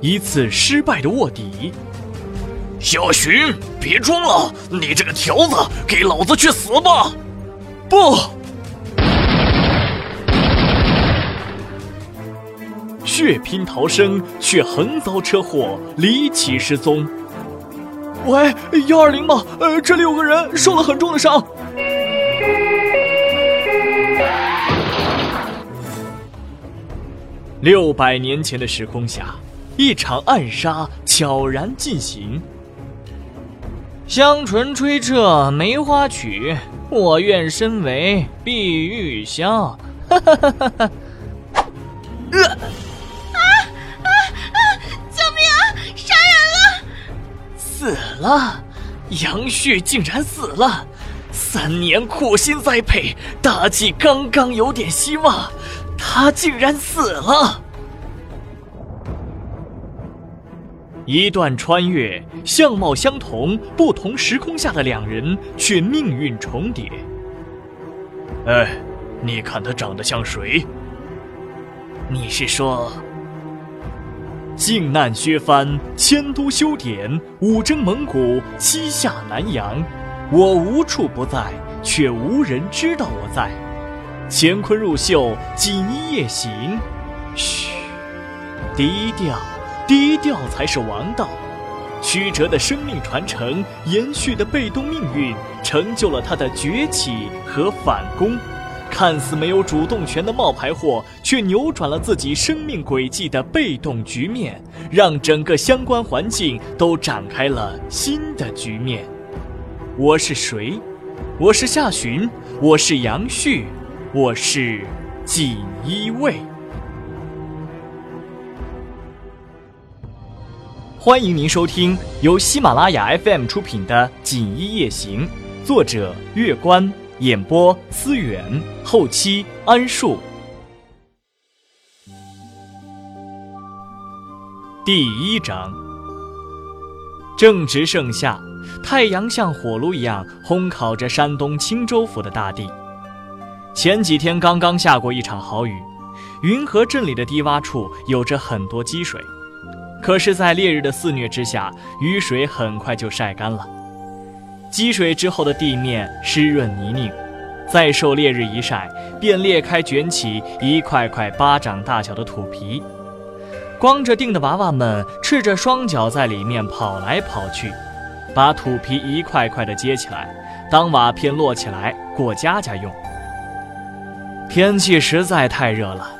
一次失败的卧底。小寻，别装了，你这个条子，给老子去死吧！不，血拼逃生，却横遭车祸，离奇失踪。喂，幺二零吗？呃，这里有个人受了很重的伤。六百年前的时空下，一场暗杀悄然进行。香唇吹彻梅花曲，我愿身为碧玉箫。哈哈哈哈哈！呃，啊啊啊！救命啊！杀人了！死了！杨旭竟然死了！三年苦心栽培，大计刚刚有点希望。他竟然死了！一段穿越，相貌相同，不同时空下的两人却命运重叠。哎，你看他长得像谁？你是说，靖难削藩，迁都修典，五征蒙古，七下南洋，我无处不在，却无人知道我在。乾坤入袖，锦衣夜行。嘘，低调，低调才是王道。曲折的生命传承，延续的被动命运，成就了他的崛起和反攻。看似没有主动权的冒牌货，却扭转了自己生命轨迹的被动局面，让整个相关环境都展开了新的局面。我是谁？我是夏寻，我是杨旭。我是锦衣卫，欢迎您收听由喜马拉雅 FM 出品的《锦衣夜行》，作者月关，演播思远，后期安树。第一章，正值盛夏，太阳像火炉一样烘烤着山东青州府的大地。前几天刚刚下过一场好雨，云河镇里的低洼处有着很多积水，可是，在烈日的肆虐之下，雨水很快就晒干了。积水之后的地面湿润泥泞，再受烈日一晒，便裂开卷起一块块巴掌大小的土皮。光着腚的娃娃们赤着双脚在里面跑来跑去，把土皮一块块的接起来，当瓦片摞起来过家家用。天气实在太热了，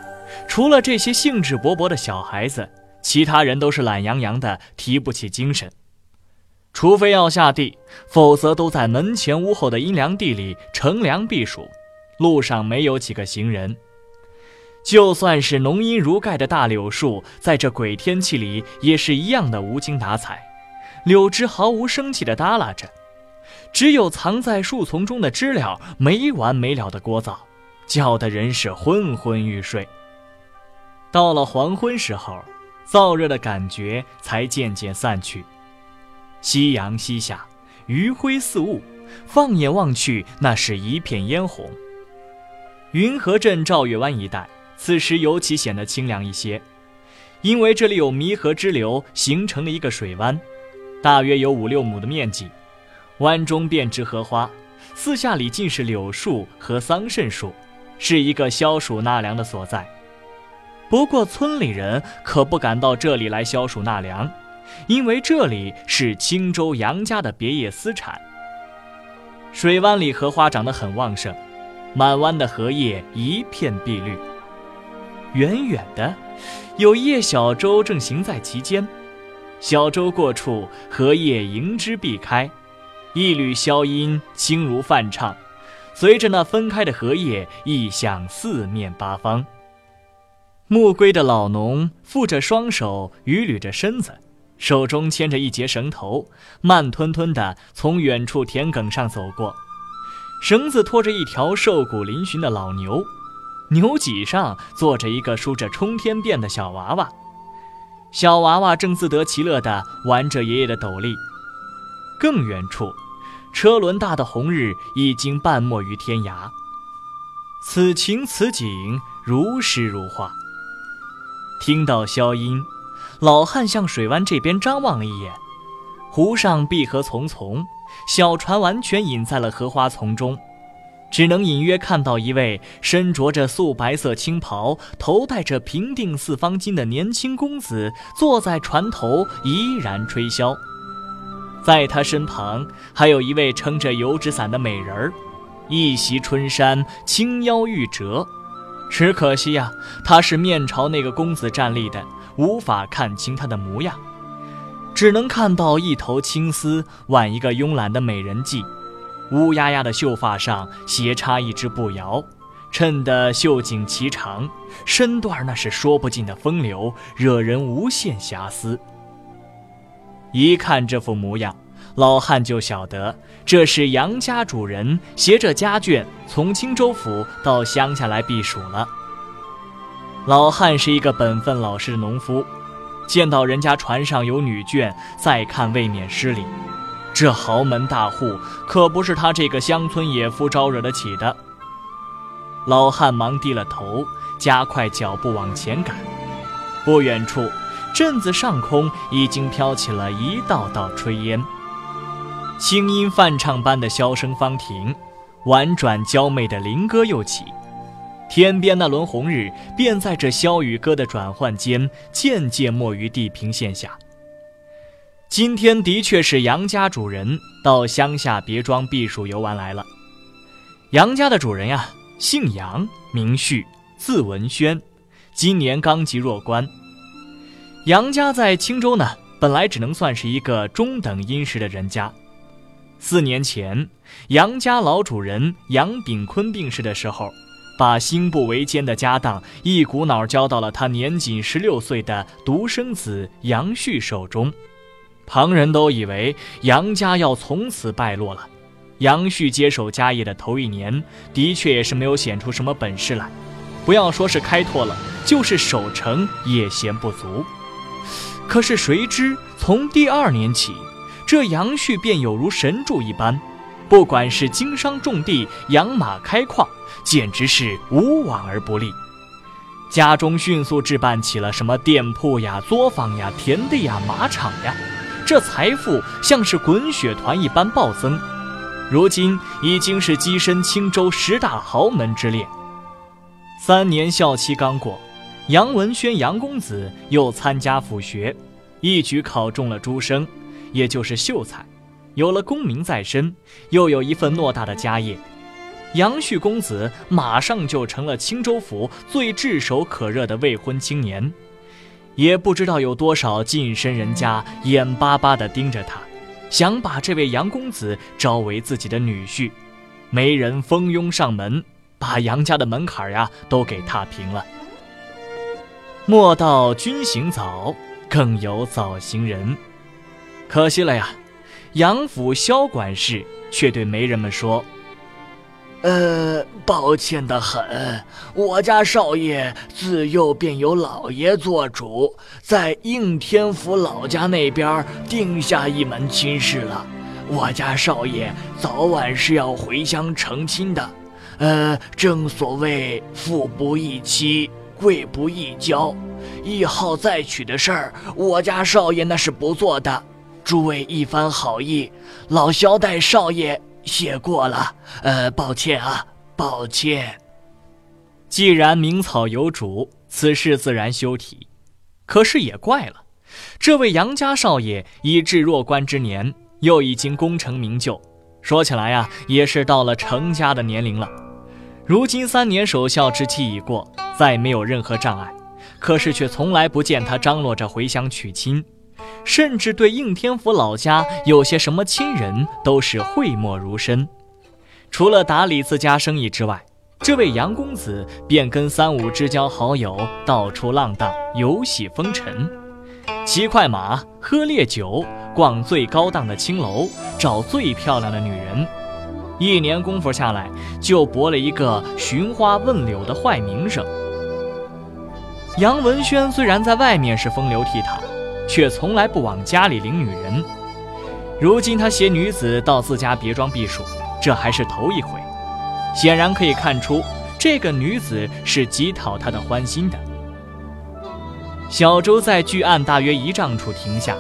除了这些兴致勃勃的小孩子，其他人都是懒洋洋的，提不起精神。除非要下地，否则都在门前屋后的阴凉地里乘凉避暑。路上没有几个行人，就算是浓荫如盖的大柳树，在这鬼天气里也是一样的无精打采，柳枝毫无生气地耷拉着，只有藏在树丛中的知了没完没了的聒噪。叫的人是昏昏欲睡。到了黄昏时候，燥热的感觉才渐渐散去。夕阳西下，余晖似雾，放眼望去，那是一片嫣红。云河镇赵月湾一带，此时尤其显得清凉一些，因为这里有弥河支流形成了一个水湾，大约有五六亩的面积，湾中遍植荷花，四下里尽是柳树和桑葚树。是一个消暑纳凉的所在，不过村里人可不敢到这里来消暑纳凉，因为这里是青州杨家的别业私产。水湾里荷花长得很旺盛，满湾的荷叶一片碧绿。远远的，有一叶小舟正行在其间，小舟过处，荷叶迎之避开，一缕箫音轻如泛唱。随着那分开的荷叶，溢向四面八方。暮归的老农负着双手，捋捋着身子，手中牵着一截绳头，慢吞吞地从远处田埂上走过。绳子拖着一条瘦骨嶙峋的老牛，牛脊上坐着一个梳着冲天辫的小娃娃，小娃娃正自得其乐地玩着爷爷的斗笠。更远处。车轮大的红日已经半没于天涯，此情此景如诗如画。听到箫音，老汉向水湾这边张望了一眼，湖上碧荷丛丛，小船完全隐在了荷花丛中，只能隐约看到一位身着着素白色青袍、头戴着平定四方巾的年轻公子坐在船头，怡然吹箫。在他身旁还有一位撑着油纸伞的美人儿，一袭春衫，轻腰玉折。只可惜呀，他是面朝那个公子站立的，无法看清他的模样，只能看到一头青丝挽一个慵懒的美人髻，乌压压的秀发上斜插一只步摇，衬得秀颈颀长，身段那是说不尽的风流，惹人无限遐思。一看这副模样，老汉就晓得这是杨家主人携着家眷从青州府到乡下来避暑了。老汉是一个本分老实的农夫，见到人家船上有女眷，再看未免失礼。这豪门大户可不是他这个乡村野夫招惹得起的。老汉忙低了头，加快脚步往前赶。不远处。镇子上空已经飘起了一道道炊烟，清音泛唱般的箫声方停，婉转娇媚的灵歌又起，天边那轮红日便在这箫与歌的转换间渐渐没于地平线下。今天的确是杨家主人到乡下别庄避暑游玩来了。杨家的主人呀，姓杨，名旭，字文轩，今年刚及弱冠。杨家在青州呢，本来只能算是一个中等殷实的人家。四年前，杨家老主人杨炳坤病逝的时候，把兴不为奸的家当一股脑交到了他年仅十六岁的独生子杨旭手中。旁人都以为杨家要从此败落了。杨旭接手家业的头一年，的确也是没有显出什么本事来，不要说是开拓了，就是守城也嫌不足。可是谁知，从第二年起，这杨旭便有如神助一般，不管是经商种地、养马开矿，简直是无往而不利。家中迅速置办起了什么店铺呀、作坊呀、田地呀、马场呀，这财富像是滚雪团一般暴增，如今已经是跻身青州十大豪门之列。三年校期刚过。杨文轩，杨公子又参加府学，一举考中了诸生，也就是秀才，有了功名在身，又有一份偌大的家业，杨旭公子马上就成了青州府最炙手可热的未婚青年。也不知道有多少近身人家眼巴巴地盯着他，想把这位杨公子招为自己的女婿，没人蜂拥上门，把杨家的门槛呀都给踏平了。莫道君行早，更有早行人。可惜了呀，杨府萧管事却对媒人们说：“呃，抱歉的很，我家少爷自幼便由老爷做主，在应天府老家那边定下一门亲事了。我家少爷早晚是要回乡成亲的。呃，正所谓富不易妻。”贵不易交，一号再娶的事儿，我家少爷那是不做的。诸位一番好意，老萧代少爷谢过了。呃，抱歉啊，抱歉。既然名草有主，此事自然休提。可是也怪了，这位杨家少爷已至弱冠之年，又已经功成名就，说起来呀，也是到了成家的年龄了。如今三年守孝之期已过。再没有任何障碍，可是却从来不见他张罗着回乡娶亲，甚至对应天府老家有些什么亲人都是讳莫如深。除了打理自家生意之外，这位杨公子便跟三五知交好友到处浪荡，游戏风尘，骑快马，喝烈酒，逛最高档的青楼，找最漂亮的女人。一年功夫下来，就博了一个寻花问柳的坏名声。杨文轩虽然在外面是风流倜傥，却从来不往家里领女人。如今他携女子到自家别庄避暑，这还是头一回，显然可以看出这个女子是极讨他的欢心的。小舟在距岸大约一丈处停下，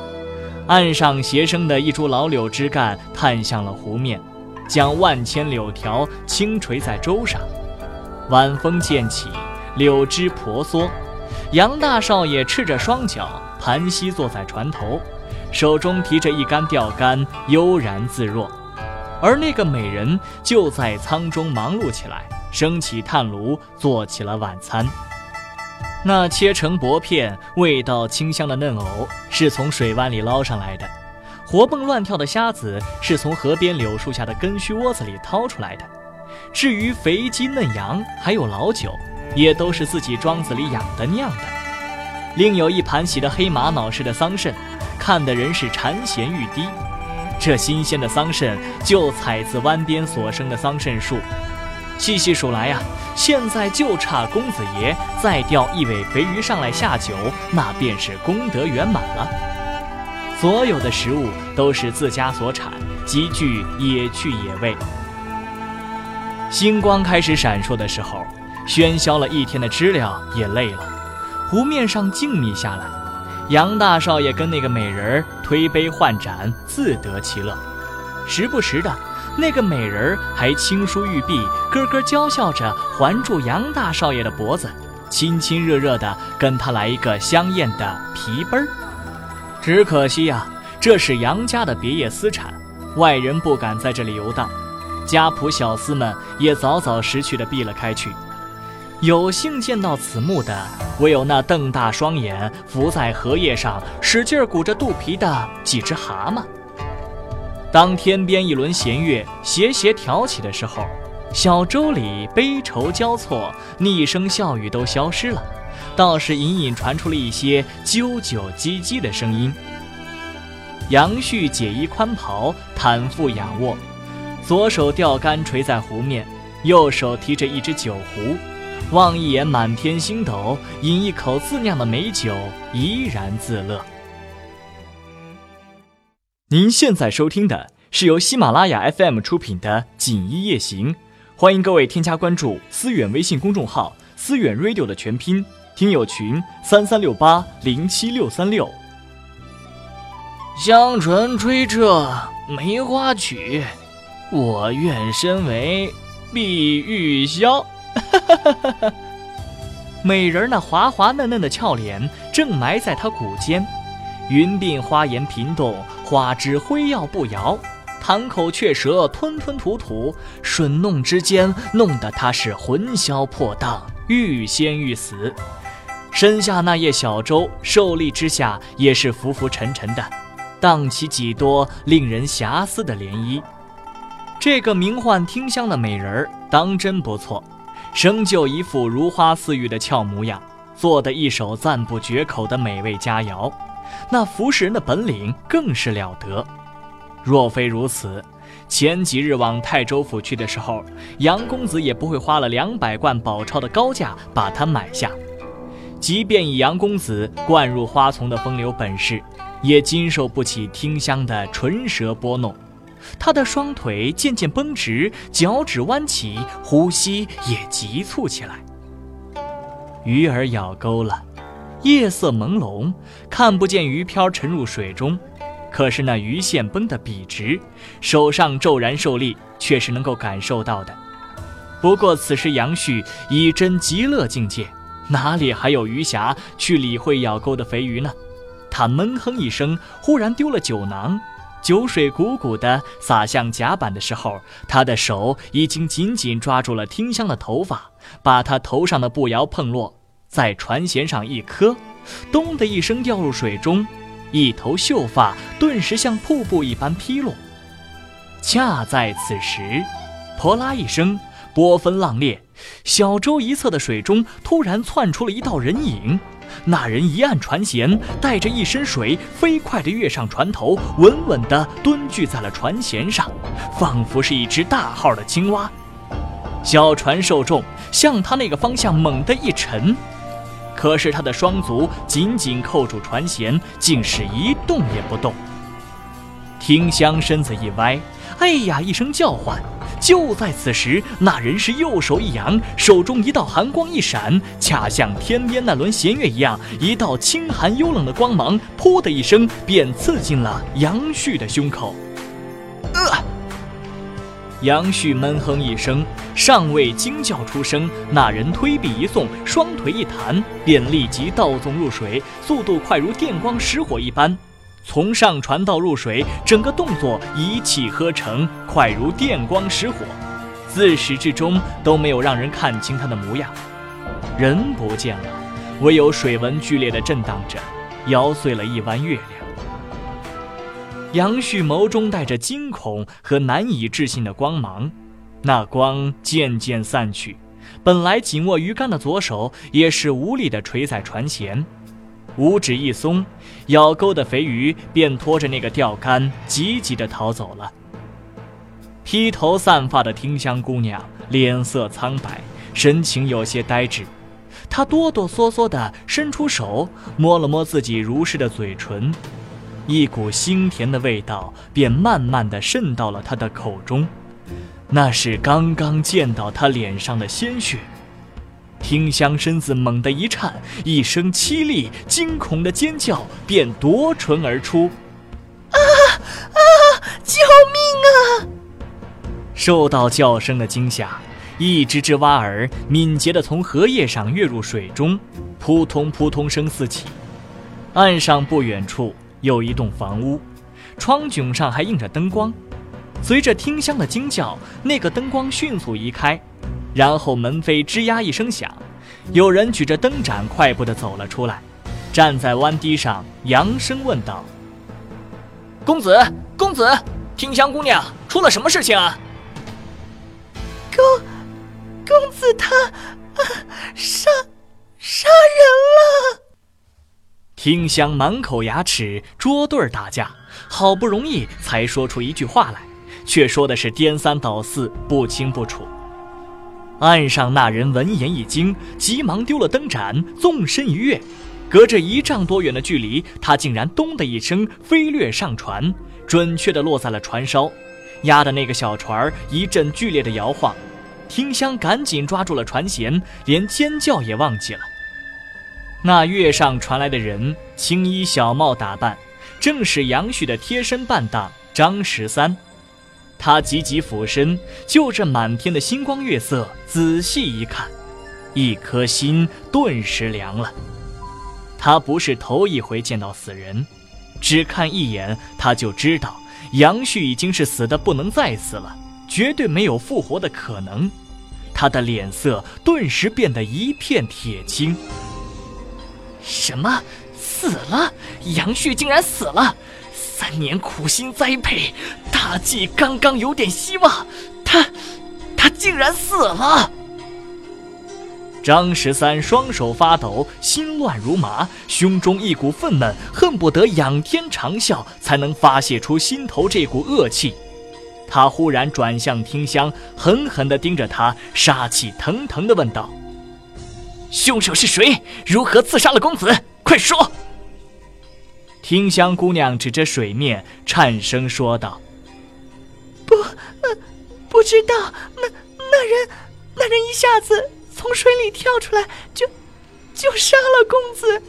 岸上斜生的一株老柳枝干探向了湖面，将万千柳条轻垂在舟上。晚风渐起，柳枝婆娑。杨大少爷赤着双脚盘膝坐在船头，手中提着一杆钓竿，悠然自若。而那个美人就在舱中忙碌起来，升起炭炉，做起了晚餐。那切成薄片、味道清香的嫩藕是从水湾里捞上来的，活蹦乱跳的虾子是从河边柳树下的根须窝子里掏出来的。至于肥鸡嫩羊，还有老酒，也都是自己庄子里养的酿的。另有一盘洗的黑玛瑙似的桑葚，看的人是馋涎欲滴。这新鲜的桑葚就采自湾边所生的桑葚树，细细数来呀，现在就差公子爷再钓一尾肥鱼上来下酒，那便是功德圆满了。所有的食物都是自家所产，极具野趣野味。星光开始闪烁的时候，喧嚣了一天的知了也累了，湖面上静谧下来。杨大少爷跟那个美人儿推杯换盏，自得其乐。时不时的，那个美人儿还轻梳玉臂，咯咯娇笑着环住杨大少爷的脖子，亲亲热热的跟他来一个香艳的皮奔儿。只可惜呀，这是杨家的别业私产，外人不敢在这里游荡。家仆小厮们也早早识趣的避了开去，有幸见到此幕的，唯有那瞪大双眼伏在荷叶上使劲鼓着肚皮的几只蛤蟆。当天边一轮弦乐斜斜挑起的时候，小舟里悲愁交错，逆声笑语都消失了，倒是隐隐传出了一些啾啾唧唧的声音。杨旭解衣宽袍，袒腹仰卧。左手钓竿垂在湖面，右手提着一只酒壶，望一眼满天星斗，饮一口自酿的美酒，怡然自乐。您现在收听的是由喜马拉雅 FM 出品的《锦衣夜行》，欢迎各位添加关注思远微信公众号“思远 Radio” 的全拼听友群三三六八零七六三六。香唇吹彻梅花曲。我愿身为碧玉箫，美人那滑滑嫩嫩的俏脸正埋在他骨间，云鬓花颜频动，花枝辉耀不摇，堂口雀舌吞吞吐吐，吮弄之间弄得他是魂销魄荡，欲仙欲死。身下那叶小舟受力之下也是浮浮沉沉的，荡起几多令人遐思的涟漪。这个名唤听香的美人儿当真不错，生就一副如花似玉的俏模样，做的一手赞不绝口的美味佳肴，那服侍人的本领更是了得。若非如此，前几日往泰州府去的时候，杨公子也不会花了两百贯宝钞的高价把它买下。即便以杨公子灌入花丛的风流本事，也经受不起听香的唇舌拨弄。他的双腿渐渐绷直，脚趾弯起，呼吸也急促起来。鱼儿咬钩了，夜色朦胧，看不见鱼漂沉入水中，可是那鱼线绷得笔直，手上骤然受力，却是能够感受到的。不过此时杨旭已臻极乐境界，哪里还有余暇去理会咬钩的肥鱼呢？他闷哼一声，忽然丢了酒囊。酒水汩汩地洒向甲板的时候，他的手已经紧紧抓住了听香的头发，把他头上的步摇碰落，在船舷上一磕，咚的一声掉入水中，一头秀发顿时像瀑布一般劈落。恰在此时，泼啦一声，波分浪裂，小舟一侧的水中突然窜出了一道人影。那人一按船舷，带着一身水，飞快地跃上船头，稳稳地蹲踞在了船舷上，仿佛是一只大号的青蛙。小船受重，向他那个方向猛地一沉，可是他的双足紧紧扣住船舷，竟是一动也不动。听香身子一歪，哎呀一声叫唤，就在此时，那人是右手一扬，手中一道寒光一闪，恰像天边那轮弦月一样，一道清寒幽冷的光芒，噗的一声便刺进了杨旭的胸口。呃，杨旭闷哼一声，尚未惊叫出声，那人推臂一送，双腿一弹，便立即倒纵入水，速度快如电光石火一般。从上船到入水，整个动作一气呵成，快如电光石火，自始至终都没有让人看清他的模样。人不见了，唯有水纹剧烈的震荡着，摇碎了一弯月亮。杨旭眸中带着惊恐和难以置信的光芒，那光渐渐散去，本来紧握鱼竿的左手也是无力地垂在船舷。五指一松，咬钩的肥鱼便拖着那个钓竿，急急地逃走了。披头散发的听香姑娘脸色苍白，神情有些呆滞。她哆哆嗦嗦地伸出手，摸了摸自己如湿的嘴唇，一股腥甜的味道便慢慢地渗到了她的口中。那是刚刚溅到她脸上的鲜血。听香身子猛地一颤，一声凄厉惊恐的尖叫便夺唇而出：“啊啊！救命啊！”受到叫声的惊吓，一只只蛙儿敏捷地从荷叶上跃入水中，扑通扑通声四起。岸上不远处有一栋房屋，窗迥上还映着灯光。随着听香的惊叫，那个灯光迅速移开。然后门扉吱呀一声响，有人举着灯盏快步地走了出来，站在弯堤上，扬声问道：“公子，公子，听香姑娘出了什么事情啊？”“公，公子他，杀，杀人了！”听香满口牙齿，捉对打架，好不容易才说出一句话来，却说的是颠三倒四，不清不楚。岸上那人闻言一惊，急忙丢了灯盏，纵身一跃，隔着一丈多远的距离，他竟然“咚”的一声飞掠上船，准确地落在了船梢，压得那个小船一阵剧烈的摇晃。听香赶紧抓住了船舷，连尖叫也忘记了。那跃上船来的人，青衣小帽打扮，正是杨旭的贴身伴当张十三。他急急俯身，就着满天的星光月色仔细一看，一颗心顿时凉了。他不是头一回见到死人，只看一眼他就知道杨旭已经是死的不能再死了，绝对没有复活的可能。他的脸色顿时变得一片铁青。什么？死了？杨旭竟然死了？三年苦心栽培，大计刚刚有点希望，他，他竟然死了！张十三双手发抖，心乱如麻，胸中一股愤懑，恨不得仰天长啸，才能发泄出心头这股恶气。他忽然转向听香，狠狠地盯着他，杀气腾腾地问道：“凶手是谁？如何刺杀了公子？快说！”听香姑娘指着水面，颤声说道：“不，不知道。那那人，那人一下子从水里跳出来，就就杀了公子，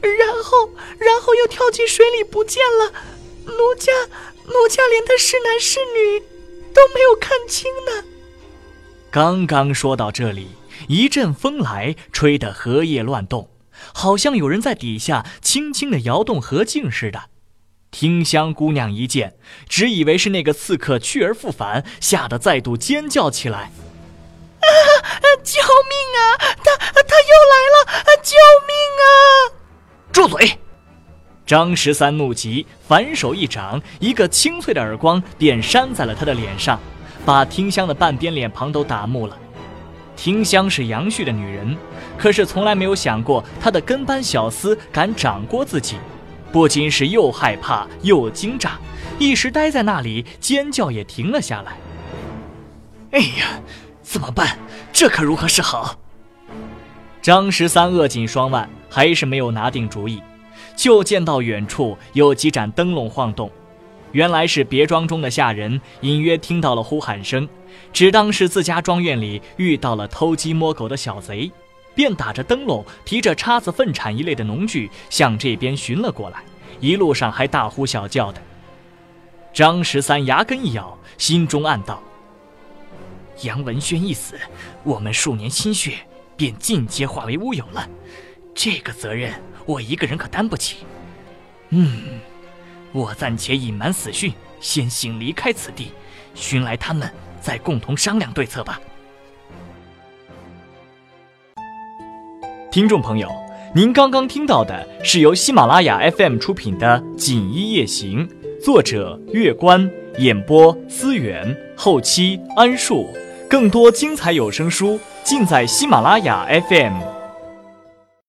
然后，然后又跳进水里不见了。奴家，奴家连他是男是女都没有看清呢。”刚刚说到这里，一阵风来，吹得荷叶乱动。好像有人在底下轻轻地摇动荷茎似的。听香姑娘一见，只以为是那个刺客去而复返，吓得再度尖叫起来：“啊！救命啊！他他又来了！救命啊！”住嘴！张十三怒极，反手一掌，一个清脆的耳光便扇在了他的脸上，把听香的半边脸庞都打木了。听香是杨旭的女人，可是从来没有想过他的跟班小厮敢掌掴自己，不禁是又害怕又惊诧，一时呆在那里，尖叫也停了下来。哎呀，怎么办？这可如何是好？张十三扼紧双腕，还是没有拿定主意。就见到远处有几盏灯笼晃动，原来是别庄中的下人隐约听到了呼喊声，只当是自家庄院里遇到了偷鸡摸狗的小贼，便打着灯笼，提着叉子、粪铲一类的农具向这边寻了过来，一路上还大呼小叫的。张十三牙根一咬，心中暗道：“杨文轩一死，我们数年心血便尽皆化为乌有了，这个责任我一个人可担不起。嗯。”我暂且隐瞒死讯，先行离开此地，寻来他们，再共同商量对策吧。听众朋友，您刚刚听到的是由喜马拉雅 FM 出品的《锦衣夜行》，作者月关，演播思源，后期安树。更多精彩有声书尽在喜马拉雅 FM。